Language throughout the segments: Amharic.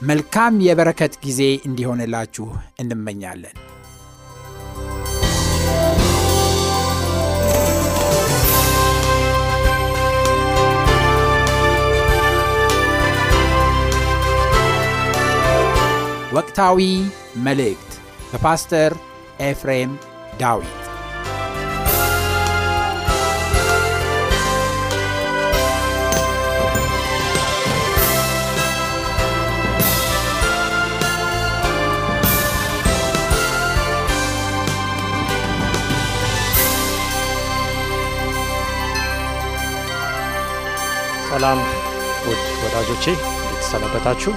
መልካም የበረከት ጊዜ እንዲሆንላችሁ እንመኛለን። ወቅታዊ መልእክት በፓስተር ኤፍሬም ዳዊት ሰላም ውድ ወዳጆቼ እንዴት?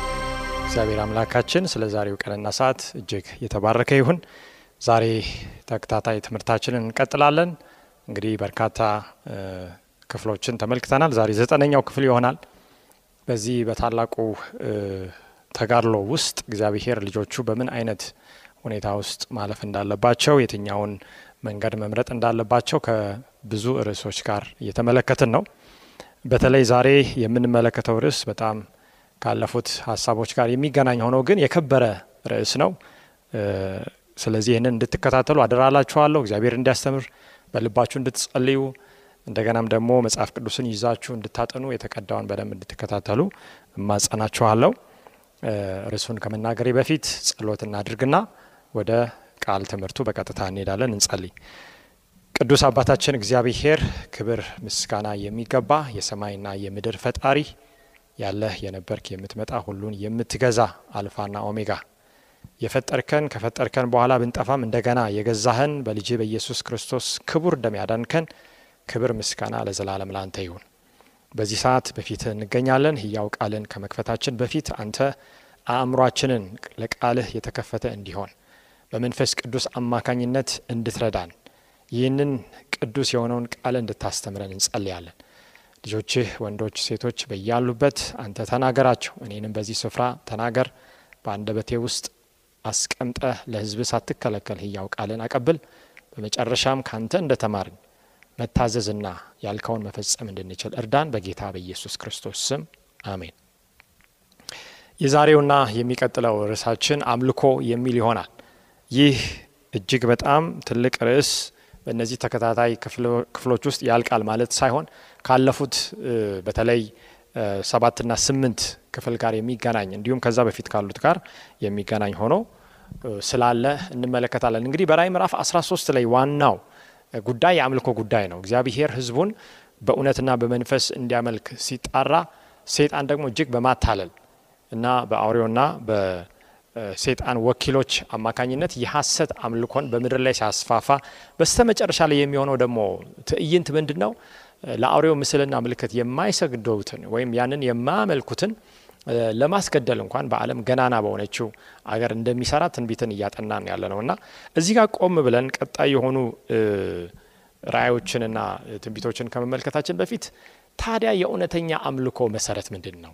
እግዚአብሔር አምላካችን ስለ ዛሬው ቀንና ሰዓት እጅግ የተባረከ ይሁን። ዛሬ ተከታታይ ትምህርታችንን እንቀጥላለን። እንግዲህ በርካታ ክፍሎችን ተመልክተናል። ዛሬ ዘጠነኛው ክፍል ይሆናል። በዚህ በታላቁ ተጋድሎ ውስጥ እግዚአብሔር ልጆቹ በምን አይነት ሁኔታ ውስጥ ማለፍ እንዳለባቸው፣ የትኛውን መንገድ መምረጥ እንዳለባቸው ከብዙ ርዕሶች ጋር እየተመለከትን ነው። በተለይ ዛሬ የምንመለከተው ርዕስ በጣም ካለፉት ሀሳቦች ጋር የሚገናኝ ሆኖ ግን የከበረ ርዕስ ነው። ስለዚህ ይህንን እንድትከታተሉ አደራላችኋለሁ። እግዚአብሔር እንዲያስተምር በልባችሁ እንድትጸልዩ፣ እንደገናም ደግሞ መጽሐፍ ቅዱስን ይዛችሁ እንድታጠኑ፣ የተቀዳውን በደንብ እንድትከታተሉ እማጸናችኋለሁ። ርዕሱን ከመናገሬ በፊት ጸሎት እናድርግና ወደ ቃል ትምህርቱ በቀጥታ እንሄዳለን። እንጸልይ። ቅዱስ አባታችን እግዚአብሔር ክብር ምስጋና የሚገባ የሰማይና የምድር ፈጣሪ ያለህ የነበርክ የምትመጣ ሁሉን የምትገዛ አልፋና ኦሜጋ የፈጠርከን ከፈጠርከን በኋላ ብንጠፋም እንደገና የገዛህን በልጅ በኢየሱስ ክርስቶስ ክቡር ደም ክብር ምስጋና ለዘላለም ላንተ ይሁን። በዚህ ሰዓት በፊትህ እንገኛለን። ህያው ቃልን ከመክፈታችን በፊት አንተ አእምሯችንን ለቃልህ የተከፈተ እንዲሆን በመንፈስ ቅዱስ አማካኝነት እንድትረዳን ይህንን ቅዱስ የሆነውን ቃል እንድታስተምረን እንጸልያለን። ልጆችህ ወንዶች፣ ሴቶች በያሉበት አንተ ተናገራቸው። እኔንም በዚህ ስፍራ ተናገር። በአንደበቴ ውስጥ አስቀምጠህ ለህዝብ ሳትከለከል ህያው ቃልን አቀብል። በመጨረሻም ካንተ እንደ ተማርን መታዘዝና ያልከውን መፈጸም እንድንችል እርዳን። በጌታ በኢየሱስ ክርስቶስ ስም አሜን። የዛሬውና የሚቀጥለው ርዕሳችን አምልኮ የሚል ይሆናል። ይህ እጅግ በጣም ትልቅ ርዕስ በእነዚህ ተከታታይ ክፍሎች ውስጥ ያልቃል ማለት ሳይሆን ካለፉት በተለይ ሰባትና ስምንት ክፍል ጋር የሚገናኝ እንዲሁም ከዛ በፊት ካሉት ጋር የሚገናኝ ሆኖ ስላለ እንመለከታለን። እንግዲህ በራዕይ ምዕራፍ 13 ላይ ዋናው ጉዳይ የአምልኮ ጉዳይ ነው። እግዚአብሔር ሕዝቡን በእውነትና በመንፈስ እንዲያመልክ ሲጣራ፣ ሰይጣን ደግሞ እጅግ በማታለል እና በአውሬውና ሴጣን ወኪሎች አማካኝነት የሐሰት አምልኮን በምድር ላይ ሲያስፋፋ በስተ መጨረሻ ላይ የሚሆነው ደግሞ ትዕይንት ምንድን ነው? ለአውሬው ምስልና ምልክት የማይሰግዱትን ወይም ያንን የማያመልኩትን ለማስገደል እንኳን በዓለም ገናና በሆነችው አገር እንደሚሰራ ትንቢትን እያጠናን ያለ ነው እና እዚህ ጋር ቆም ብለን ቀጣይ የሆኑ ራእዮችንና ትንቢቶችን ከመመልከታችን በፊት ታዲያ የእውነተኛ አምልኮ መሰረት ምንድን ነው?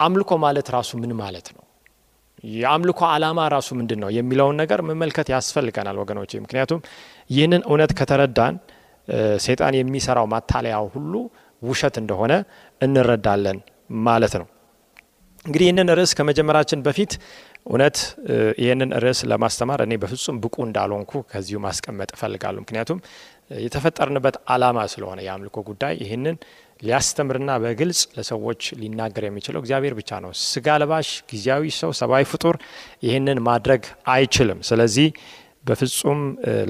አምልኮ ማለት ራሱ ምን ማለት ነው? የአምልኮ ዓላማ ራሱ ምንድን ነው የሚለውን ነገር መመልከት ያስፈልገናል ወገኖች። ምክንያቱም ይህንን እውነት ከተረዳን ሰይጣን የሚሰራው ማታለያው ሁሉ ውሸት እንደሆነ እንረዳለን ማለት ነው። እንግዲህ ይህንን ርዕስ ከመጀመራችን በፊት እውነት ይህንን ርዕስ ለማስተማር እኔ በፍጹም ብቁ እንዳልሆንኩ ከዚሁ ማስቀመጥ እፈልጋለሁ። ምክንያቱም የተፈጠርንበት ዓላማ ስለሆነ የአምልኮ ጉዳይ ይህንን ሊያስተምርና በግልጽ ለሰዎች ሊናገር የሚችለው እግዚአብሔር ብቻ ነው። ስጋ ለባሽ ጊዜያዊ ሰው ሰብአዊ ፍጡር ይህንን ማድረግ አይችልም። ስለዚህ በፍጹም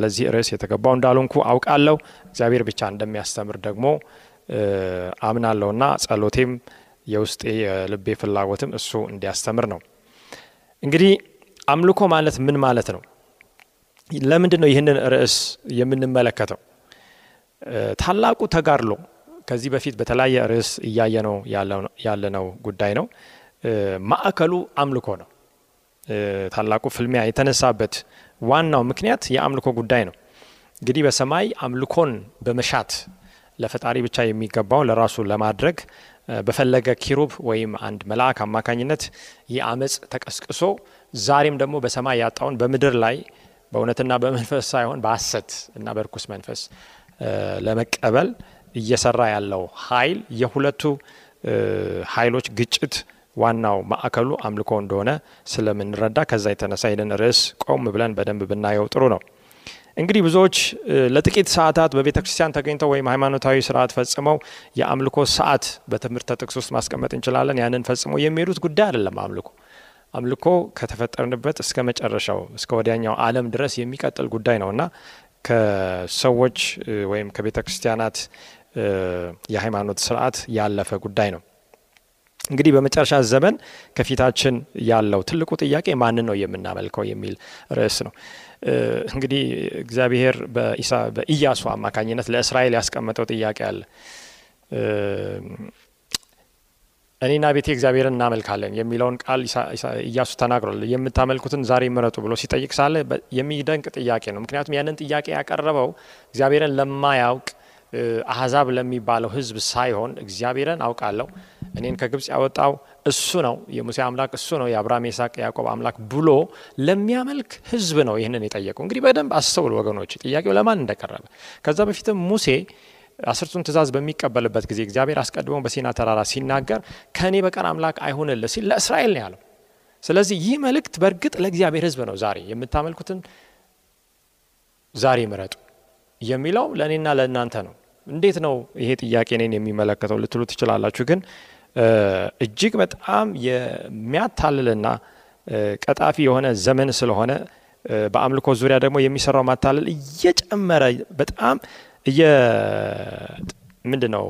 ለዚህ ርዕስ የተገባው እንዳልሆንኩ አውቃለሁ። እግዚአብሔር ብቻ እንደሚያስተምር ደግሞ አምናለሁና ጸሎቴም የውስጤ የልቤ ፍላጎትም እሱ እንዲያስተምር ነው። እንግዲህ አምልኮ ማለት ምን ማለት ነው? ለምንድን ነው ይህንን ርዕስ የምንመለከተው? ታላቁ ተጋድሎ ከዚህ በፊት በተለያየ ርዕስ እያየነው ያለነው ጉዳይ ነው። ማዕከሉ አምልኮ ነው። ታላቁ ፍልሚያ የተነሳበት ዋናው ምክንያት የአምልኮ ጉዳይ ነው። እንግዲህ በሰማይ አምልኮን በመሻት ለፈጣሪ ብቻ የሚገባውን ለራሱ ለማድረግ በፈለገ ኪሩብ ወይም አንድ መልአክ አማካኝነት ይህ ተቀስቅሶ ዛሬም ደግሞ በሰማይ ያጣውን በምድር ላይ በእውነትና በመንፈስ ሳይሆን በሐሰት እና በርኩስ መንፈስ ለመቀበል እየሰራ ያለው ኃይል የሁለቱ ኃይሎች ግጭት ዋናው ማዕከሉ አምልኮ እንደሆነ ስለምንረዳ ከዛ የተነሳ ይህንን ርዕስ ቆም ብለን በደንብ ብናየው ጥሩ ነው። እንግዲህ ብዙዎች ለጥቂት ሰዓታት በቤተ ክርስቲያን ተገኝተው ወይም ሃይማኖታዊ ስርዓት ፈጽመው የአምልኮ ሰዓት በትምህርተ ጥቅስ ውስጥ ማስቀመጥ እንችላለን። ያንን ፈጽመው የሚሄዱት ጉዳይ አይደለም። አምልኮ አምልኮ ከተፈጠርንበት እስከ መጨረሻው እስከ ወዲያኛው ዓለም ድረስ የሚቀጥል ጉዳይ ነው እና ከሰዎች ወይም ከቤተ ክርስቲያናት የሃይማኖት ስርዓት ያለፈ ጉዳይ ነው። እንግዲህ በመጨረሻ ዘመን ከፊታችን ያለው ትልቁ ጥያቄ ማንን ነው የምናመልከው የሚል ርዕስ ነው። እንግዲህ እግዚአብሔር በኢያሱ አማካኝነት ለእስራኤል ያስቀመጠው ጥያቄ አለ። እኔና ቤቴ እግዚአብሔርን እናመልካለን የሚለውን ቃል ኢያሱ ተናግሯል። የምታመልኩትን ዛሬ ምረጡ ብሎ ሲጠይቅ ሳለ የሚደንቅ ጥያቄ ነው። ምክንያቱም ያንን ጥያቄ ያቀረበው እግዚአብሔርን ለማያውቅ አህዛብ ለሚባለው ሕዝብ ሳይሆን እግዚአብሔርን አውቃለሁ እኔን ከግብጽ ያወጣው እሱ ነው፣ የሙሴ አምላክ እሱ ነው፣ የአብርሃም የይስሐቅ የያዕቆብ አምላክ ብሎ ለሚያመልክ ሕዝብ ነው ይህንን የጠየቀው። እንግዲህ በደንብ አስተውል ወገኖች፣ ጥያቄው ለማን እንደቀረበ። ከዛ በፊትም ሙሴ አስርቱን ትእዛዝ በሚቀበልበት ጊዜ እግዚአብሔር አስቀድሞ በሲና ተራራ ሲናገር ከእኔ በቀር አምላክ አይሁንልህ ሲል ለእስራኤል ነው ያለው። ስለዚህ ይህ መልእክት በእርግጥ ለእግዚአብሔር ሕዝብ ነው። ዛሬ የምታመልኩትን ዛሬ ምረጡ የሚለው ለእኔና ለእናንተ ነው። እንዴት ነው ይሄ ጥያቄ እኔን የሚመለከተው ልትሉ ትችላላችሁ። ግን እጅግ በጣም የሚያታልልና ቀጣፊ የሆነ ዘመን ስለሆነ በአምልኮ ዙሪያ ደግሞ የሚሰራው ማታለል እየጨመረ በጣም ምንድን ነው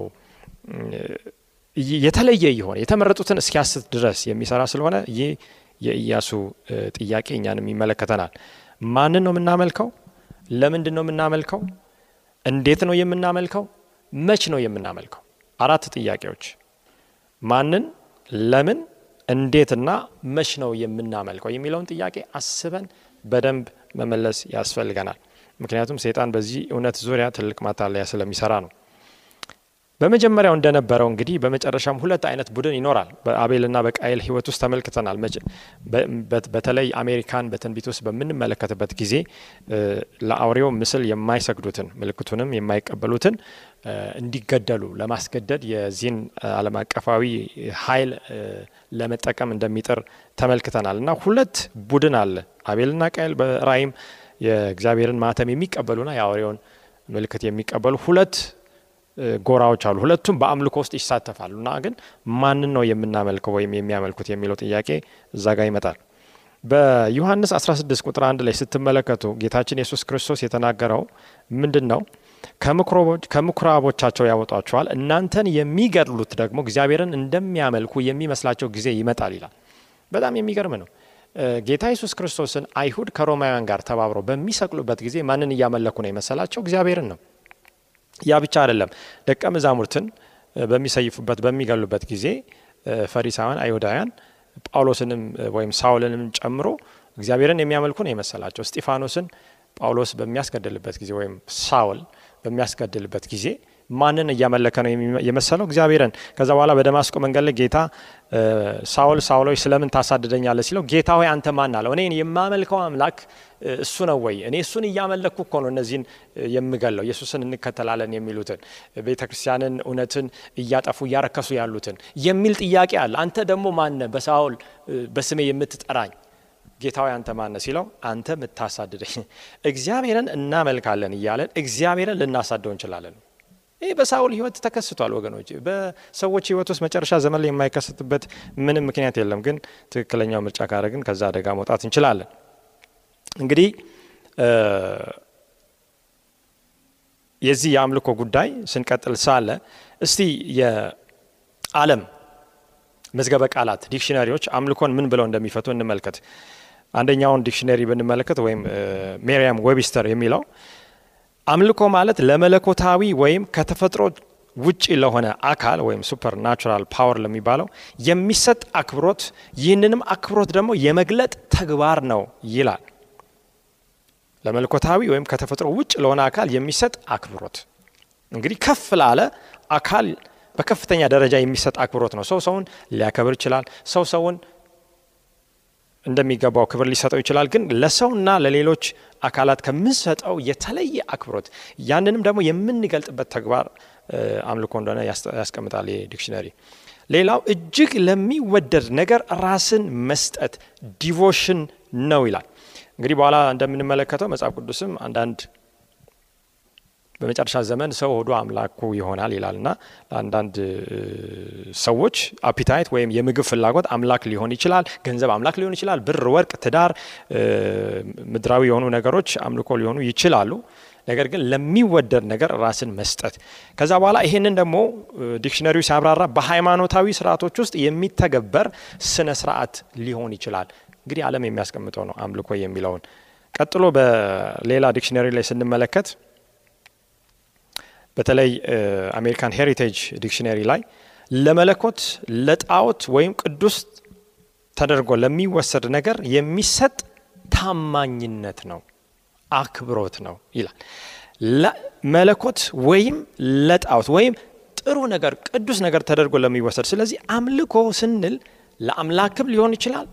የተለየ እየሆነ የተመረጡትን እስኪያስት ድረስ የሚሰራ ስለሆነ ይህ የኢያሱ ጥያቄ እኛንም ይመለከተናል። ማንን ነው የምናመልከው? ለምንድን ነው የምናመልከው? እንዴት ነው የምናመልከው? መች ነው የምናመልከው? አራት ጥያቄዎች። ማንን፣ ለምን፣ እንዴትና መች ነው የምናመልከው የሚለውን ጥያቄ አስበን በደንብ መመለስ ያስፈልገናል። ምክንያቱም ሰይጣን በዚህ እውነት ዙሪያ ትልቅ ማታለያ ስለሚሰራ ነው። በመጀመሪያው እንደነበረው እንግዲህ በመጨረሻም ሁለት አይነት ቡድን ይኖራል። በአቤልና በቃየል ሕይወት ውስጥ ተመልክተናል። በተለይ አሜሪካን በትንቢት ውስጥ በምንመለከትበት ጊዜ ለአውሬው ምስል የማይሰግዱትን ምልክቱንም የማይቀበሉትን እንዲገደሉ ለማስገደድ የዚህን ዓለም አቀፋዊ ኃይል ለመጠቀም እንደሚጥር ተመልክተናል እና ሁለት ቡድን አለ። አቤልና ቃየል በራእይም የእግዚአብሔርን ማተም የሚቀበሉና የአውሬውን ምልክት የሚቀበሉ ሁለት ጎራዎች አሉ። ሁለቱም በአምልኮ ውስጥ ይሳተፋሉ እና ግን ማንን ነው የምናመልከው ወይም የሚያመልኩት የሚለው ጥያቄ እዛ ጋር ይመጣል። በዮሐንስ 16 ቁጥር አንድ ላይ ስትመለከቱ ጌታችን ኢየሱስ ክርስቶስ የተናገረው ምንድን ነው? ከምኩራቦቻቸው ያወጧቸዋል፣ እናንተን የሚገድሉት ደግሞ እግዚአብሔርን እንደሚያመልኩ የሚመስላቸው ጊዜ ይመጣል ይላል። በጣም የሚገርም ነው። ጌታ ኢየሱስ ክርስቶስን አይሁድ ከሮማውያን ጋር ተባብረው በሚሰቅሉበት ጊዜ ማንን እያመለኩ ነው የመሰላቸው? እግዚአብሔርን ነው። ያ ብቻ አይደለም። ደቀ መዛሙርትን በሚሰይፉበት በሚገሉበት ጊዜ ፈሪሳውያን፣ አይሁዳውያን ጳውሎስንም ወይም ሳውልንም ጨምሮ እግዚአብሔርን የሚያመልኩ ነው የመሰላቸው። እስጢፋኖስን ጳውሎስ በሚያስገድልበት ጊዜ ወይም ሳውል በሚያስገድልበት ጊዜ ማንን እያመለከ ነው የመሰለው? እግዚአብሔርን። ከዛ በኋላ በደማስቆ መንገድ ላይ ጌታ ሳውል ሳውሎች ስለምን ታሳድደኛለህ ሲለው ጌታ ሆይ አንተ ማን አለው? እኔን የማመልከው አምላክ እሱ ነው ወይ? እኔ እሱን እያመለኩ እኮ ነው እነዚህን የምገለው፣ ኢየሱስን እንከተላለን የሚሉትን ቤተ ክርስቲያንን እውነትን እያጠፉ እያረከሱ ያሉትን የሚል ጥያቄ አለ። አንተ ደግሞ ማነ በሳውል በስሜ የምትጠራኝ ጌታዊ አንተ ማነ ሲለው አንተ የምታሳድደኝ። እግዚአብሔርን እናመልካለን እያለን እግዚአብሔርን ልናሳደው እንችላለን። ይህ በሳውል ህይወት ተከስቷል ወገኖች። በሰዎች ህይወት ውስጥ መጨረሻ ዘመን ላይ የማይከሰትበት ምንም ምክንያት የለም። ግን ትክክለኛው ምርጫ ካደረግን ከዛ አደጋ መውጣት እንችላለን። እንግዲህ የዚህ የአምልኮ ጉዳይ ስንቀጥል ሳለ እስቲ የዓለም መዝገበ ቃላት dictionary ዎች አምልኮን ምን ብለው እንደሚፈቱ እንመልከት። አንደኛውን dictionary ብንመለከት ወይም Merriam Webster የሚለው አምልኮ ማለት ለመለኮታዊ ወይም ከተፈጥሮ ውጪ ለሆነ አካል ወይም supernatural power ለሚባለው የሚሰጥ አክብሮት፣ ይህንንም አክብሮት ደግሞ የመግለጥ ተግባር ነው ይላል። ለመለኮታዊ ወይም ከተፈጥሮ ውጭ ለሆነ አካል የሚሰጥ አክብሮት እንግዲህ ከፍ ላለ አካል በከፍተኛ ደረጃ የሚሰጥ አክብሮት ነው። ሰው ሰውን ሊያከብር ይችላል። ሰው ሰውን እንደሚገባው ክብር ሊሰጠው ይችላል። ግን ለሰውና ለሌሎች አካላት ከምንሰጠው የተለየ አክብሮት ያንንም ደግሞ የምንገልጥበት ተግባር አምልኮ እንደሆነ ያስቀምጣል dictionary። ሌላው እጅግ ለሚወደድ ነገር ራስን መስጠት devotion ነው ይላል። እንግዲህ በኋላ እንደምንመለከተው መጽሐፍ ቅዱስም አንዳንድ በመጨረሻ ዘመን ሰው ሆዱ አምላኩ ይሆናል ይላል እና ለአንዳንድ ሰዎች appetite ወይም የምግብ ፍላጎት አምላክ ሊሆን ይችላል። ገንዘብ አምላክ ሊሆን ይችላል። ብር፣ ወርቅ፣ ትዳር፣ ምድራዊ የሆኑ ነገሮች አምልኮ ሊሆኑ ይችላሉ። ነገር ግን ለሚወደድ ነገር ራስን መስጠት። ከዛ በኋላ ይህንን ደግሞ dictionary ው ሲያብራራ በሃይማኖታዊ ስርዓቶች ውስጥ የሚተገበር ስነ ስርዓት ሊሆን ይችላል። እንግዲህ ዓለም የሚያስቀምጠው ነው አምልኮ የሚለውን። ቀጥሎ በሌላ dictionary ላይ ስንመለከት በተለይ American Heritage Dictionary ላይ ለመለኮት ለጣዖት ወይም ቅዱስ ተደርጎ ለሚወሰድ ነገር የሚሰጥ ታማኝነት ነው፣ አክብሮት ነው ይላል። ለመለኮት ወይም ለጣዖት ወይም ጥሩ ነገር ቅዱስ ነገር ተደርጎ ለሚወሰድ ስለዚህ አምልኮ ስንል ለአምላክም ሊሆን ይችላል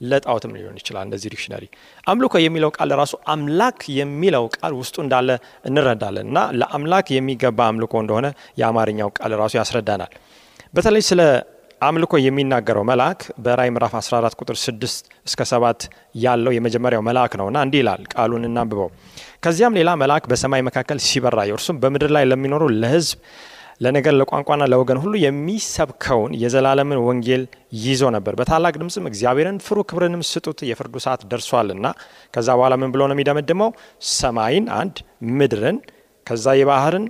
ለጣዖትም ሊሆን ይችላል። እንደዚህ dictionary አምልኮ የሚለው ቃል ራሱ አምላክ የሚለው ቃል ውስጡ እንዳለ እንረዳለን እና ለአምላክ የሚገባ አምልኮ እንደሆነ የአማርኛው ቃል ራሱ ያስረዳናል። በተለይ ስለ አምልኮ የሚናገረው መልአክ በራእይ ምዕራፍ 14 ቁጥር 6 እስከ 7 ያለው የመጀመሪያው መልአክ ነውና እንዲህ ይላል። ቃሉን እናንብበው። ከዚያም ሌላ መልአክ በሰማይ መካከል ሲበራ እርሱም በምድር ላይ ለሚኖሩ ለሕዝብ ለነገር ለቋንቋና ለወገን ሁሉ የሚሰብከውን የዘላለምን ወንጌል ይዞ ነበር። በታላቅ ድምፅም እግዚአብሔርን ፍሩ፣ ክብርንም ስጡት፣ የፍርዱ ሰዓት ደርሷልና። ከዛ በኋላ ምን ብሎ ነው የሚደመድመው? ሰማይን አንድ ምድርን ከዛ የባህርን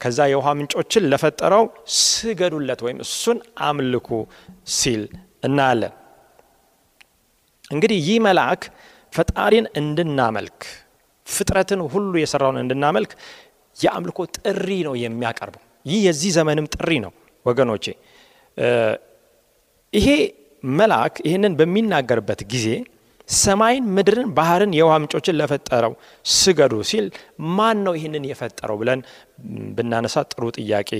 ከዛ የውሃ ምንጮችን ለፈጠረው ስገዱለት ወይም እሱን አምልኩ ሲል እናያለን። እንግዲህ ይህ መልአክ ፈጣሪን እንድናመልክ ፍጥረትን ሁሉ የሰራውን እንድናመልክ የአምልኮ ጥሪ ነው የሚያቀርበው። ይህ የዚህ ዘመንም ጥሪ ነው ወገኖቼ። ይሄ መልአክ ይህንን በሚናገርበት ጊዜ ሰማይን፣ ምድርን፣ ባህርን፣ የውሃ ምንጮችን ለፈጠረው ስገዱ ሲል ማን ነው ይህንን የፈጠረው ብለን ብናነሳ ጥሩ ጥያቄ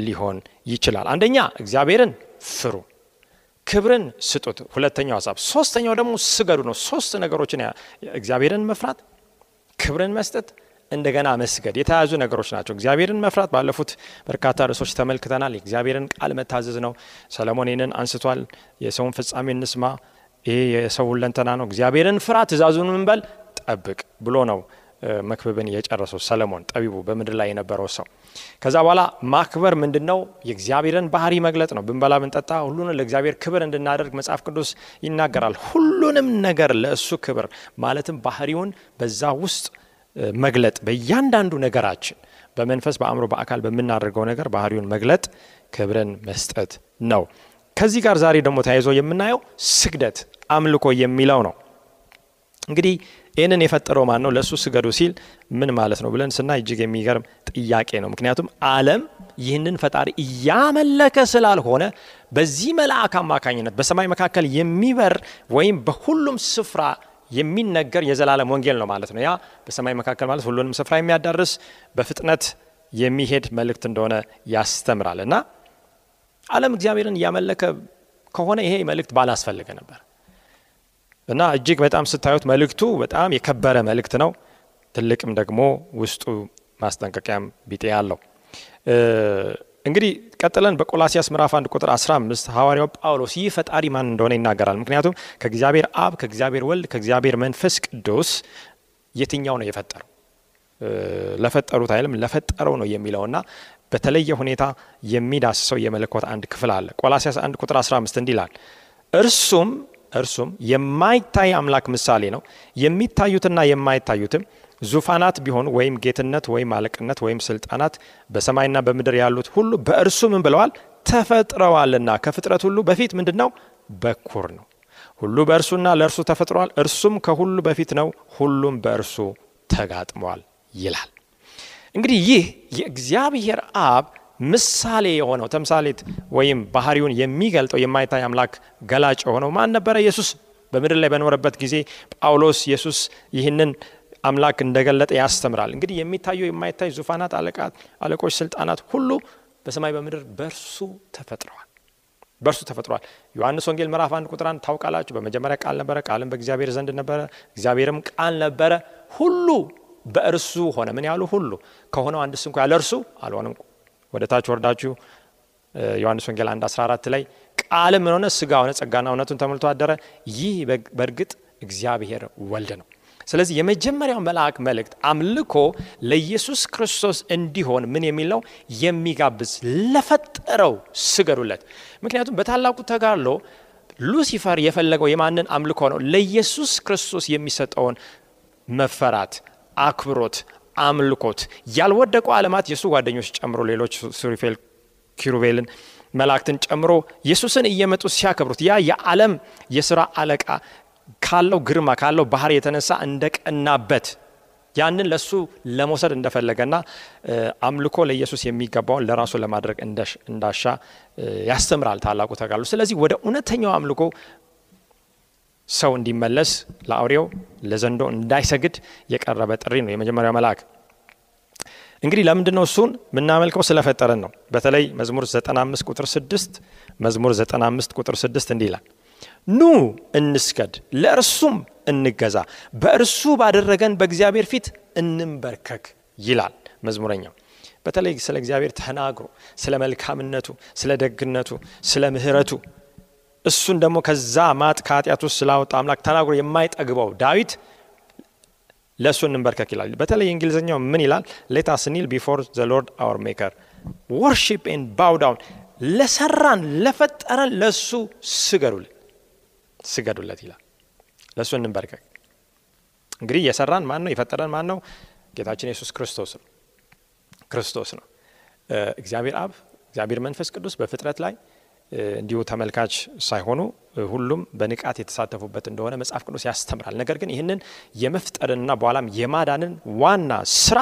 ሊሆን ይችላል። አንደኛ እግዚአብሔርን ፍሩ፣ ክብርን ስጡት። ሁለተኛው ሀሳብ። ሶስተኛው ደግሞ ስገዱ ነው። ሶስት ነገሮችን እግዚአብሔርን መፍራት፣ ክብርን መስጠት እንደገና መስገድ የተያዙ ነገሮች ናቸው። እግዚአብሔርን መፍራት ባለፉት በርካታ ርዕሶች ተመልክተናል። የእግዚአብሔርን ቃል መታዘዝ ነው። ሰለሞን ይህንን አንስቷል። የሰውን ፍጻሜ እንስማ፣ ይሄ የሰው ሁለንተና ነው። እግዚአብሔርን ፍራ፣ ትእዛዙን ምንበል ጠብቅ ብሎ ነው መክብብን የጨረሰው ሰለሞን ጠቢቡ በምድር ላይ የነበረው ሰው። ከዛ በኋላ ማክበር ምንድን ነው? የእግዚአብሔርን ባህሪ መግለጥ ነው። ብንበላ ብንጠጣ ሁሉንም ለእግዚአብሔር ክብር እንድናደርግ መጽሐፍ ቅዱስ ይናገራል። ሁሉንም ነገር ለእሱ ክብር ማለትም ባህሪውን በዛ ውስጥ መግለጥ በእያንዳንዱ ነገራችን በመንፈስ በአእምሮ በአካል በምናደርገው ነገር ባህሪውን መግለጥ ክብርን መስጠት ነው። ከዚህ ጋር ዛሬ ደግሞ ተያይዞ የምናየው ስግደት አምልኮ የሚለው ነው። እንግዲህ ይህንን የፈጠረው ማን ነው? ለእሱ ስገዱ ሲል ምን ማለት ነው ብለን ስናይ እጅግ የሚገርም ጥያቄ ነው። ምክንያቱም ዓለም ይህንን ፈጣሪ እያመለከ ስላልሆነ በዚህ መልአክ አማካኝነት በሰማይ መካከል የሚበር ወይም በሁሉም ስፍራ የሚነገር የዘላለም ወንጌል ነው ማለት ነው። ያ በሰማይ መካከል ማለት ሁሉንም ስፍራ የሚያዳርስ በፍጥነት የሚሄድ መልእክት እንደሆነ ያስተምራል እና ዓለም እግዚአብሔርን እያመለከ ከሆነ ይሄ መልእክት ባላስፈለገ ነበር እና እጅግ በጣም ስታዩት መልእክቱ በጣም የከበረ መልእክት ነው። ትልቅም ደግሞ ውስጡ ማስጠንቀቂያም ቢጤ አለው። እንግዲህ ቀጥለን በቆላሲያስ ምዕራፍ 1 ቁጥር 15 ሐዋርያው ጳውሎስ ይህ ፈጣሪ ማን እንደሆነ ይናገራል። ምክንያቱም ከእግዚአብሔር አብ፣ ከእግዚአብሔር ወልድ፣ ከእግዚአብሔር መንፈስ ቅዱስ የትኛው ነው የፈጠረው? ለፈጠሩት አይልም ለፈጠረው ነው የሚለውና በተለየ ሁኔታ የሚዳስሰው የመለኮት አንድ ክፍል አለ። ቆላሲያስ 1 ቁጥር 15 እንዲህ ይላል፣ እርሱም እርሱም የማይታይ አምላክ ምሳሌ ነው። የሚታዩትና የማይታዩትም ዙፋናት ቢሆኑ ወይም ጌትነት ወይም አለቅነት ወይም ስልጣናት በሰማይና በምድር ያሉት ሁሉ በእርሱ ምን ብለዋል? ተፈጥረዋልና። ከፍጥረት ሁሉ በፊት ምንድን ነው? በኩር ነው። ሁሉ በእርሱና ለእርሱ ተፈጥሯል። እርሱም ከሁሉ በፊት ነው፣ ሁሉም በእርሱ ተጋጥሟል ይላል። እንግዲህ ይህ የእግዚአብሔር አብ ምሳሌ የሆነው ተምሳሌት ወይም ባህሪውን የሚገልጠው የማይታይ አምላክ ገላጭ የሆነው ማን ነበረ? ኢየሱስ በምድር ላይ በኖረበት ጊዜ ጳውሎስ ኢየሱስ ይህንን አምላክ እንደገለጠ ያስተምራል። እንግዲህ የሚታዩ የማይታይ ዙፋናት፣ አለቆች፣ ስልጣናት ሁሉ በሰማይ በምድር በእርሱ ተፈጥረዋል በእርሱ ተፈጥሯል። ዮሐንስ ወንጌል ምዕራፍ አንድ ቁጥር አንድ ታውቃላችሁ። በመጀመሪያ ቃል ነበረ፣ ቃልም በእግዚአብሔር ዘንድ ነበረ፣ እግዚአብሔርም ቃል ነበረ፣ ሁሉ በእርሱ ሆነ። ምን ያሉ ሁሉ ከሆነው አንድስ እንኳ ያለ እርሱ አልሆነም። ወደ ታች ወርዳችሁ ዮሐንስ ወንጌል 1 14 ላይ ቃልም ምን ሆነ? ስጋ ሆነ፣ ጸጋና እውነቱን ተሞልቶ አደረ። ይህ በእርግጥ እግዚአብሔር ወልድ ነው። ስለዚህ የመጀመሪያው መልአክ መልእክት አምልኮ ለኢየሱስ ክርስቶስ እንዲሆን ምን የሚል ነው? የሚጋብዝ ለፈጠረው ስገዱለት። ምክንያቱም በታላቁ ተጋድሎ ሉሲፈር የፈለገው የማንን አምልኮ ነው? ለኢየሱስ ክርስቶስ የሚሰጠውን መፈራት፣ አክብሮት፣ አምልኮት ያልወደቁ ዓለማት የእሱ ጓደኞች ጨምሮ ሌሎች ሱሪፌል፣ ኪሩቤልን መላእክትን ጨምሮ ኢየሱስን እየመጡ ሲያከብሩት ያ የዓለም የስራ አለቃ ካለው ግርማ ካለው ባህር የተነሳ እንደቀናበት ያንን ለሱ ለመውሰድ እንደፈለገና አምልኮ ለኢየሱስ የሚገባውን ለራሱ ለማድረግ እንዳሻ ያስተምራል ታላቁ ተጋድሎ። ስለዚህ ወደ እውነተኛው አምልኮ ሰው እንዲመለስ ለአውሬው ለዘንዶ እንዳይሰግድ የቀረበ ጥሪ ነው የመጀመሪያው መልአክ። እንግዲህ ለምንድን ነው እሱን የምናመልከው? ስለፈጠረን ነው። በተለይ መዝሙር 95 ቁጥር 6 መዝሙር 95 ቁጥር 6 እንዲህ ይላል ኑ እንስገድ፣ ለእርሱም እንገዛ፣ በእርሱ ባደረገን በእግዚአብሔር ፊት እንንበርከክ ይላል መዝሙረኛው። በተለይ ስለ እግዚአብሔር ተናግሮ ስለ መልካምነቱ፣ ስለ ደግነቱ፣ ስለ ምሕረቱ እሱን ደግሞ ከዛ ማጥ ከኃጢአት ውስጥ ስላወጣ አምላክ ተናግሮ የማይጠግበው ዳዊት ለእሱ እንንበርከክ ይላል። በተለይ እንግሊዝኛው ምን ይላል? let us kneel before the Lord our Maker worship and bow ለሰራን ለፈጠረን ለእሱ ስገዱልን ስገዱለት ይላል። ለእሱ እንንበርከክ። እንግዲህ የሰራን ማን ነው? የፈጠረን ማን ነው? ጌታችን ኢየሱስ ክርስቶስ ነው። ክርስቶስ ነው። እግዚአብሔር አብ፣ እግዚአብሔር መንፈስ ቅዱስ በፍጥረት ላይ እንዲሁ ተመልካች ሳይሆኑ ሁሉም በንቃት የተሳተፉበት እንደሆነ መጽሐፍ ቅዱስ ያስተምራል። ነገር ግን ይህንን የመፍጠርንና በኋላም የማዳንን ዋና ስራ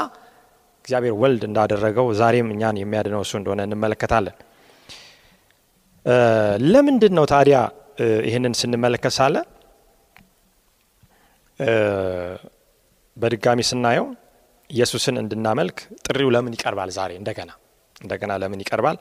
እግዚአብሔር ወልድ እንዳደረገው ዛሬም እኛን የሚያድነው እሱ እንደሆነ እንመለከታለን። ለምንድን ነው ታዲያ ይህንን ስንመለከት ሳለ በድጋሚ ስናየው ኢየሱስን እንድናመልክ ጥሪው ለምን ይቀርባል? ዛሬ እንደገና እንደገና ለምን ይቀርባል?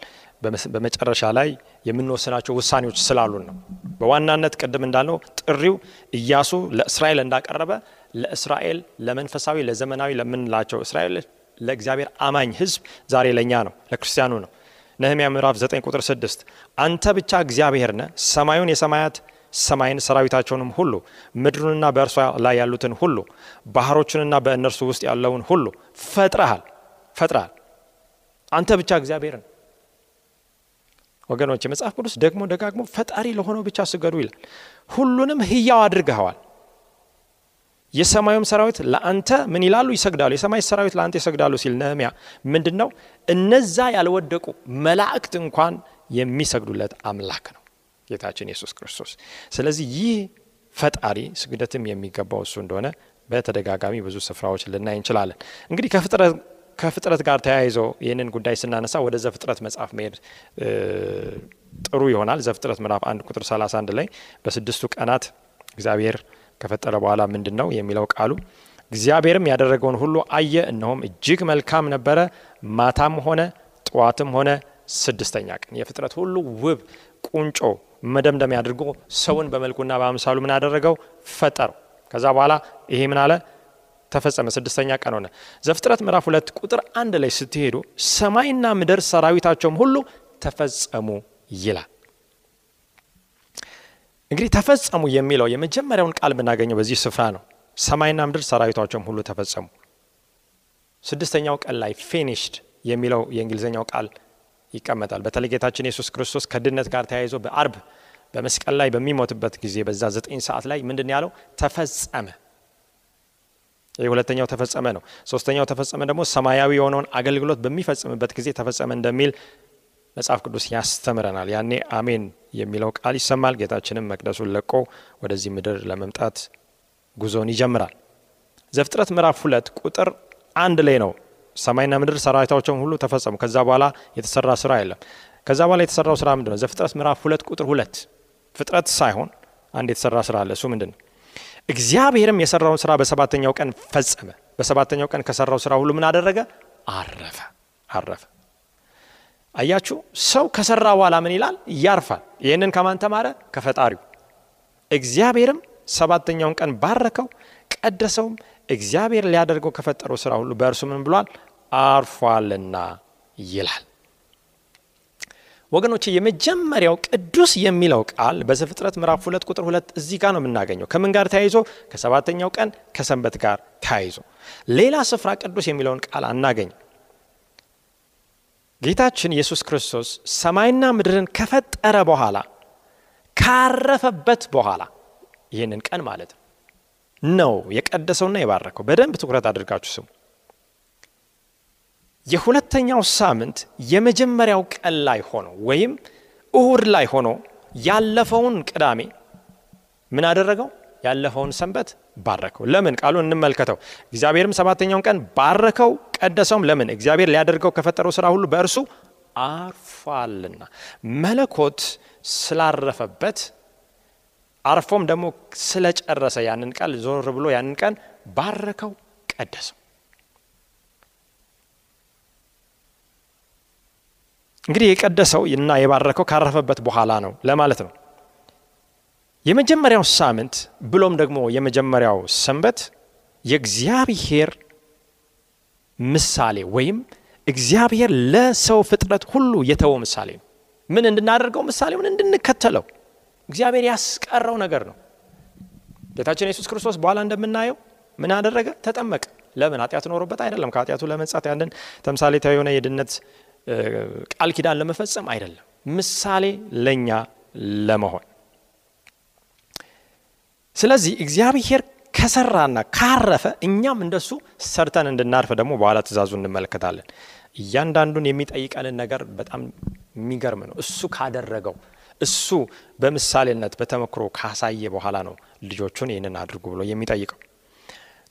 በመጨረሻ ላይ የምንወስናቸው ውሳኔዎች ስላሉን ነው። በዋናነት ቅድም እንዳልነው ጥሪው ኢያሱ ለእስራኤል እንዳቀረበ ለእስራኤል ለመንፈሳዊ ለዘመናዊ ለምንላቸው እስራኤል ለእግዚአብሔር አማኝ ሕዝብ ዛሬ ለእኛ ነው፣ ለክርስቲያኑ ነው። ነህምያ ምዕራፍ 9 ቁጥር 6 አንተ ብቻ እግዚአብሔር ነህ፣ ሰማዩን የሰማያት ሰማይን ሰራዊታቸውንም ሁሉ ምድሩንና በእርሷ ላይ ያሉትን ሁሉ ባህሮቹንና በእነርሱ ውስጥ ያለውን ሁሉ ፈጥረሃል ፈጥረሃል። አንተ ብቻ እግዚአብሔር ነህ። ወገኖች የመጽሐፍ ቅዱስ ደግሞ ደጋግሞ ፈጣሪ ለሆነው ብቻ ስገዱ ይላል። ሁሉንም ህያው አድርገኸዋል። የሰማዩም ሰራዊት ለአንተ ምን ይላሉ? ይሰግዳሉ። የሰማይ ሰራዊት ለአንተ ይሰግዳሉ ሲል ነህምያ ምንድን ነው? እነዛ ያልወደቁ መላእክት እንኳን የሚሰግዱለት አምላክ ነው ጌታችን ኢየሱስ ክርስቶስ። ስለዚህ ይህ ፈጣሪ ስግደትም የሚገባው እሱ እንደሆነ በተደጋጋሚ ብዙ ስፍራዎች ልናይ እንችላለን። እንግዲህ ከፍጥረት ጋር ተያይዞ ይህንን ጉዳይ ስናነሳ ወደ ዘፍጥረት መጽሐፍ መሄድ ጥሩ ይሆናል። ዘፍጥረት ምዕራፍ አንድ ቁጥር 31 ላይ በስድስቱ ቀናት እግዚአብሔር ከፈጠረ በኋላ ምንድን ነው የሚለው ቃሉ እግዚአብሔርም ያደረገውን ሁሉ አየ፣ እነሆም እጅግ መልካም ነበረ። ማታም ሆነ ጠዋትም ሆነ ስድስተኛ ቀን የፍጥረት ሁሉ ውብ ቁንጮ መደምደሚያ አድርጎ ሰውን በመልኩና በአምሳሉ ምን አደረገው? ፈጠረው። ከዛ በኋላ ይሄ ምን አለ? ተፈጸመ። ስድስተኛ ቀን ሆነ። ዘፍጥረት ምዕራፍ ሁለት ቁጥር አንድ ላይ ስትሄዱ ሰማይና ምድር ሰራዊታቸውም ሁሉ ተፈጸሙ ይላል። እንግዲህ ተፈጸሙ የሚለው የመጀመሪያውን ቃል የምናገኘው በዚህ ስፍራ ነው። ሰማይና ምድር ሰራዊታቸውም ሁሉ ተፈጸሙ። ስድስተኛው ቀን ላይ ፊኒሽድ የሚለው የእንግሊዝኛው ቃል ይቀመጣል። በተለይ ጌታችን ኢየሱስ ክርስቶስ ከድነት ጋር ተያይዞ በአርብ በመስቀል ላይ በሚሞትበት ጊዜ በዛ ዘጠኝ ሰዓት ላይ ምንድን ያለው ተፈጸመ። ይህ ሁለተኛው ተፈጸመ ነው። ሶስተኛው ተፈጸመ ደግሞ ሰማያዊ የሆነውን አገልግሎት በሚፈጽምበት ጊዜ ተፈጸመ እንደሚል መጽሐፍ ቅዱስ ያስተምረናል። ያኔ አሜን የሚለው ቃል ይሰማል። ጌታችንም መቅደሱን ለቆ ወደዚህ ምድር ለመምጣት ጉዞን ይጀምራል። ዘፍጥረት ምዕራፍ ሁለት ቁጥር አንድ ላይ ነው ሰማይና ምድር ሰራዊታቸውን ሁሉ ተፈጸሙ። ከዛ በኋላ የተሰራ ስራ የለም። ከዛ በኋላ የተሰራው ስራ ምንድን ነው? ዘፍጥረት ምዕራፍ ሁለት ቁጥር ሁለት ፍጥረት ሳይሆን አንድ የተሰራ ስራ አለ። እሱ ምንድን ነው? እግዚአብሔርም የሰራውን ስራ በሰባተኛው ቀን ፈጸመ። በሰባተኛው ቀን ከሰራው ስራ ሁሉ ምን አደረገ? አረፈ። አረፈ። አያችሁ፣ ሰው ከሰራ በኋላ ምን ይላል? ያርፋል። ይህንን ከማን ተማረ? ከፈጣሪው። እግዚአብሔርም ሰባተኛውን ቀን ባረከው፣ ቀደሰውም። እግዚአብሔር ሊያደርገው ከፈጠረው ስራ ሁሉ በእርሱ ምን ብሏል? አርፏልና ይላል። ወገኖች የመጀመሪያው ቅዱስ የሚለው ቃል በዘፍጥረት ምዕራፍ ሁለት ቁጥር ሁለት እዚህ ጋር ነው የምናገኘው። ከምን ጋር ተያይዞ? ከሰባተኛው ቀን ከሰንበት ጋር ተያይዞ። ሌላ ስፍራ ቅዱስ የሚለውን ቃል አናገኝ። ጌታችን ኢየሱስ ክርስቶስ ሰማይና ምድርን ከፈጠረ በኋላ ካረፈበት በኋላ ይህንን ቀን ማለት ነው ነው የቀደሰውና የባረከው። በደንብ ትኩረት አድርጋችሁ ስሙ። የሁለተኛው ሳምንት የመጀመሪያው ቀን ላይ ሆኖ ወይም እሁድ ላይ ሆኖ ያለፈውን ቅዳሜ ምን አደረገው? ያለፈውን ሰንበት ባረከው። ለምን? ቃሉን እንመልከተው። እግዚአብሔርም ሰባተኛውን ቀን ባረከው፣ ቀደሰውም። ለምን? እግዚአብሔር ሊያደርገው ከፈጠረው ስራ ሁሉ በእርሱ አርፏልና። መለኮት ስላረፈበት አርፎም ደግሞ ስለጨረሰ ያንን ቃል ዞር ብሎ ያንን ቀን ባረከው፣ ቀደሰው። እንግዲህ የቀደሰው እና የባረከው ካረፈበት በኋላ ነው ለማለት ነው። የመጀመሪያው ሳምንት ብሎም ደግሞ የመጀመሪያው ሰንበት የእግዚአብሔር ምሳሌ ወይም እግዚአብሔር ለሰው ፍጥረት ሁሉ የተወው ምሳሌ ነው። ምን እንድናደርገው? ምሳሌውን እንድንከተለው እግዚአብሔር ያስቀረው ነገር ነው። ጌታችን ኢየሱስ ክርስቶስ በኋላ እንደምናየው ምን አደረገ? ተጠመቀ። ለምን? ኃጢአት ኖሮበት አይደለም። ከኃጢአቱ ለመንጻት ያንን ተምሳሌታዊ የሆነ የድነት ቃል ኪዳን ለመፈጸም አይደለም፣ ምሳሌ ለእኛ ለመሆን። ስለዚህ እግዚአብሔር ከሰራና ካረፈ እኛም እንደሱ ሰርተን እንድናርፍ ደግሞ በኋላ ትእዛዙ እንመለከታለን። እያንዳንዱን የሚጠይቀንን ነገር በጣም የሚገርም ነው። እሱ ካደረገው እሱ በምሳሌነት በተመክሮ ካሳየ በኋላ ነው ልጆቹን ይህንን አድርጉ ብሎ የሚጠይቀው።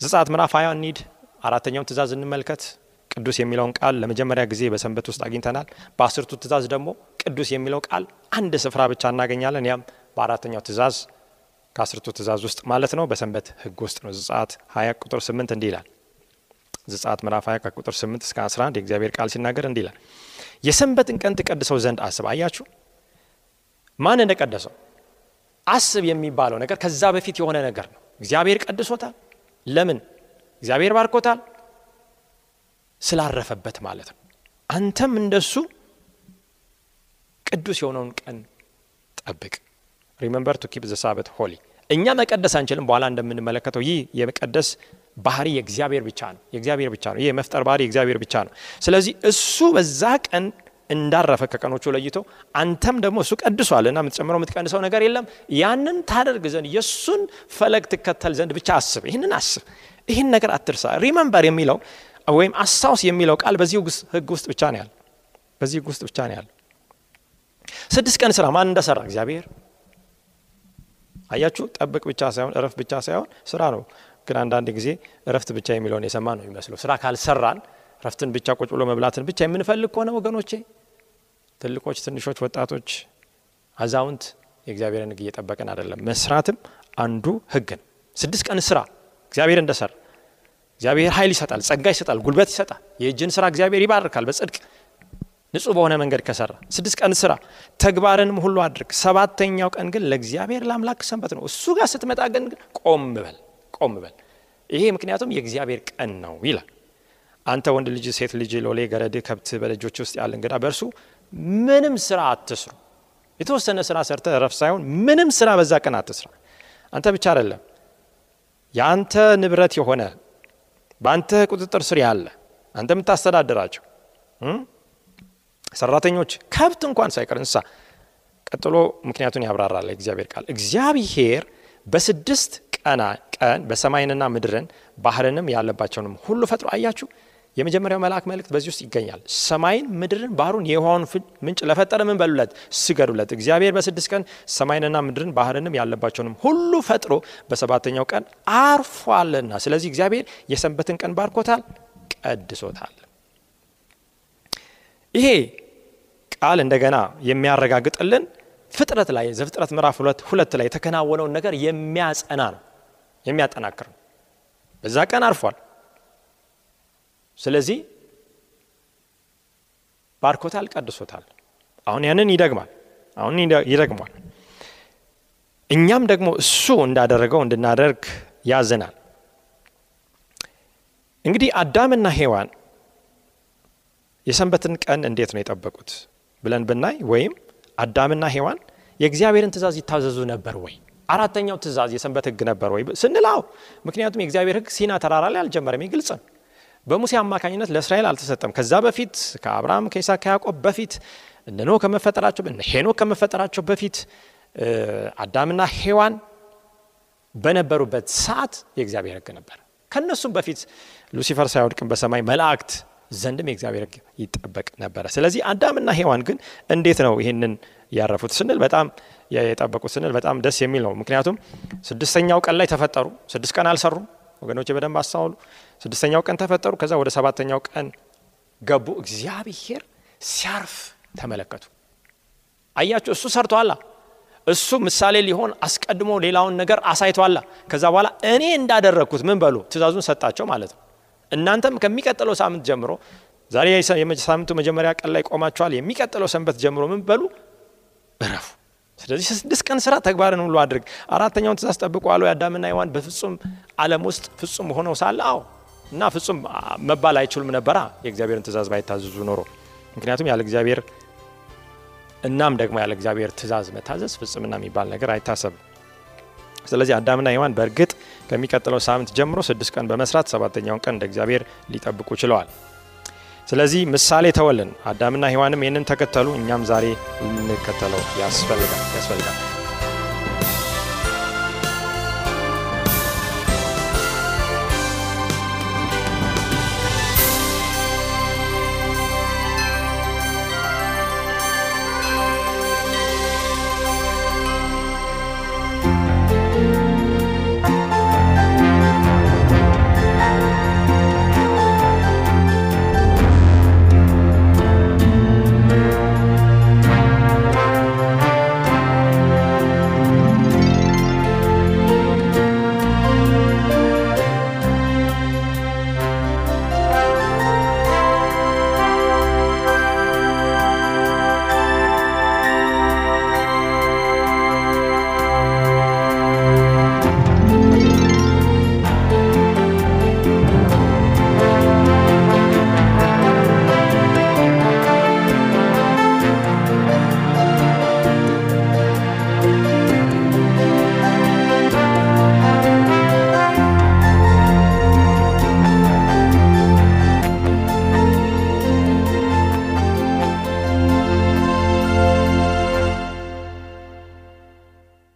ዘጸአት ምዕራፍ ሃያ እንሂድ። አራተኛውን ትእዛዝ እንመልከት። ቅዱስ የሚለውን ቃል ለመጀመሪያ ጊዜ በሰንበት ውስጥ አግኝተናል። በአስርቱ ትእዛዝ ደግሞ ቅዱስ የሚለው ቃል አንድ ስፍራ ብቻ እናገኛለን። ያም በአራተኛው ትእዛዝ ከአስርቱ ትእዛዝ ውስጥ ማለት ነው፣ በሰንበት ሕግ ውስጥ ነው። ዘጸአት 20 ቁጥር 8 እንዲህ ይላል። ዘጸአት ምዕራፍ 20 ከቁጥር 8 እስከ 11 የእግዚአብሔር ቃል ሲናገር እንዲህ ይላል፣ የሰንበትን ቀን ትቀድሰው ዘንድ አስብ። አያችሁ ማን እንደቀደሰው አስብ የሚባለው ነገር ከዛ በፊት የሆነ ነገር ነው። እግዚአብሔር ቀድሶታል። ለምን? እግዚአብሔር ባርኮታል ስላረፈበት ማለት ነው። አንተም እንደሱ ቅዱስ የሆነውን ቀን ጠብቅ። remember to keep the Sabbath holy። እኛ መቀደስ አንችልም። በኋላ እንደምንመለከተው ይህ የመቀደስ ባህሪ የእግዚአብሔር ብቻ ነው። የእግዚአብሔር ብቻ ነው። ይህ የመፍጠር ባህሪ የእግዚአብሔር ብቻ ነው። ስለዚህ እሱ በዛ ቀን እንዳረፈ ከቀኖቹ ለይቶ አንተም ደግሞ እሱ ቀድሷል እና የምትጨምረው የምትቀንሰው ነገር የለም። ያንን ታደርግ ዘንድ የእሱን ፈለግ ትከተል ዘንድ ብቻ አስብ። ይህንን አስብ። ይህን ነገር አትርሳ። remember የሚለው ወይም አስታውስ የሚለው ቃል በዚህ ህግ ውስጥ ብቻ ነው ያለ። በዚህ ህግ ውስጥ ብቻ ነው ያለ። ስድስት ቀን ስራ ማን እንደሰራ እግዚአብሔር። አያችሁ፣ ጠብቅ ብቻ ሳይሆን እረፍት ብቻ ሳይሆን ስራ ነው። ግን አንዳንድ ጊዜ እረፍት ብቻ የሚለውን የሰማ ነው የሚመስለው። ስራ ካልሰራን እረፍትን ብቻ ቁጭ ብሎ መብላትን ብቻ የምንፈልግ ከሆነ ወገኖቼ፣ ትልቆች፣ ትንሾች፣ ወጣቶች፣ አዛውንት የእግዚአብሔርን ህግ እየጠበቅን አይደለም። መስራትም አንዱ ህግ ነው። ስድስት ቀን ስራ እግዚአብሔር እንደሰራ እግዚአብሔር ኃይል ይሰጣል፣ ጸጋ ይሰጣል፣ ጉልበት ይሰጣል። የእጅን ስራ እግዚአብሔር ይባርካል በጽድቅ ንጹህ በሆነ መንገድ ከሰራ። ስድስት ቀን ስራ ተግባርንም ሁሉ አድርግ። ሰባተኛው ቀን ግን ለእግዚአብሔር ለአምላክ ሰንበት ነው። እሱ ጋር ስትመጣ ግን ቆም በል ቆም በል። ይሄ ምክንያቱም የእግዚአብሔር ቀን ነው ይላል። አንተ ወንድ ልጅ፣ ሴት ልጅ፣ ሎሌ፣ ገረድ፣ ከብት በደጆች ውስጥ ያለ እንግዳ በእርሱ ምንም ስራ አትስሩ። የተወሰነ ስራ ሰርተ ረፍ ሳይሆን ምንም ስራ በዛ ቀን አትስራ። አንተ ብቻ አይደለም የአንተ ንብረት የሆነ በአንተ ቁጥጥር ስር ያለ አንተ የምታስተዳድራቸው ሰራተኞች፣ ከብት እንኳን ሳይቀር እንስሳ። ቀጥሎ ምክንያቱን ያብራራል እግዚአብሔር ቃል። እግዚአብሔር በስድስት ቀና ቀን በሰማይንና ምድርን ባህርንም ያለባቸውንም ሁሉ ፈጥሮ አያችሁ። የመጀመሪያው መልአክ መልእክት በዚህ ውስጥ ይገኛል። ሰማይን፣ ምድርን፣ ባህሩን፣ የውሃውን ምንጭ ለፈጠረ ምን በሉለት? ስገዱለት። እግዚአብሔር በስድስት ቀን ሰማይንና ምድርን ባህርንም ያለባቸውንም ሁሉ ፈጥሮ በሰባተኛው ቀን አርፏልና፣ ስለዚህ እግዚአብሔር የሰንበትን ቀን ባርኮታል፣ ቀድሶታል። ይሄ ቃል እንደገና የሚያረጋግጥልን ፍጥረት ላይ ዘፍጥረት ምዕራፍ ሁለት ሁለት ላይ የተከናወነውን ነገር የሚያጸና ነው የሚያጠናክር ነው። በዛ ቀን አርፏል። ስለዚህ ባርኮታል፣ ቀድሶታል። አሁን ያንን ይደግማል። አሁን ይደግሟል። እኛም ደግሞ እሱ እንዳደረገው እንድናደርግ ያዘናል። እንግዲህ አዳምና ሔዋን የሰንበትን ቀን እንዴት ነው የጠበቁት ብለን ብናይ ወይም አዳምና ሔዋን የእግዚአብሔርን ትእዛዝ ይታዘዙ ነበር ወይ? አራተኛው ትእዛዝ የሰንበት ሕግ ነበር ወይ ስንላው፣ ምክንያቱም የእግዚአብሔር ሕግ ሲና ተራራ ላይ አልጀመረም። ግልጽ በሙሴ አማካኝነት ለእስራኤል አልተሰጠም። ከዛ በፊት ከአብርሃም ከይስሐቅ ከያዕቆብ በፊት እነ ኖህ ከመፈጠራቸው እነ ከመፈጠራቸው በፊት አዳምና ሔዋን በነበሩበት ሰዓት የእግዚአብሔር ሕግ ነበር። ከነሱም በፊት ሉሲፈር ሳይወድቅም በሰማይ መላእክት ዘንድም የእግዚአብሔር ሕግ ይጠበቅ ነበረ። ስለዚህ አዳምና ሔዋን ግን እንዴት ነው ይህንን ያረፉት ስንል በጣም የጠበቁት ስንል በጣም ደስ የሚል ነው። ምክንያቱም ስድስተኛው ቀን ላይ ተፈጠሩ። ስድስት ቀን አልሰሩም ወገኖች፣ በደንብ አስተዋሉ። ስድስተኛው ቀን ተፈጠሩ። ከዛ ወደ ሰባተኛው ቀን ገቡ። እግዚአብሔር ሲያርፍ ተመለከቱ። አያችሁ፣ እሱ ሰርቷላ። እሱ ምሳሌ ሊሆን አስቀድሞ ሌላውን ነገር አሳይቷላ። ከዛ በኋላ እኔ እንዳደረግኩት ምን በሉ ትእዛዙን ሰጣቸው ማለት ነው። እናንተም ከሚቀጥለው ሳምንት ጀምሮ ዛሬ ሳምንቱ መጀመሪያ ቀን ላይ ቆማችኋል። የሚቀጥለው ሰንበት ጀምሮ ምን በሉ እረፉ። ስለዚህ ስድስት ቀን ስራ ተግባርን ሁሉ አድርግ። አራተኛውን ትእዛዝ ጠብቁ አለው። የአዳምና ሔዋን በፍጹም ዓለም ውስጥ ፍጹም ሆነው ሳለ አዎ እና ፍጹም መባል አይችሉም ነበራ የእግዚአብሔርን ትእዛዝ ባይታዘዙ ኖሮ። ምክንያቱም ያለ እግዚአብሔር እናም ደግሞ ያለ እግዚአብሔር ትእዛዝ መታዘዝ ፍጽምና የሚባል ነገር አይታሰብም። ስለዚህ አዳምና ሔዋን በእርግጥ ከሚቀጥለው ሳምንት ጀምሮ ስድስት ቀን በመስራት ሰባተኛውን ቀን እንደ እግዚአብሔር ሊጠብቁ ችለዋል። ስለዚህ ምሳሌ ተወልን። አዳምና ሔዋንም ይህንን ተከተሉ። እኛም ዛሬ ልንከተለው ያስፈልጋል ያስፈልጋል።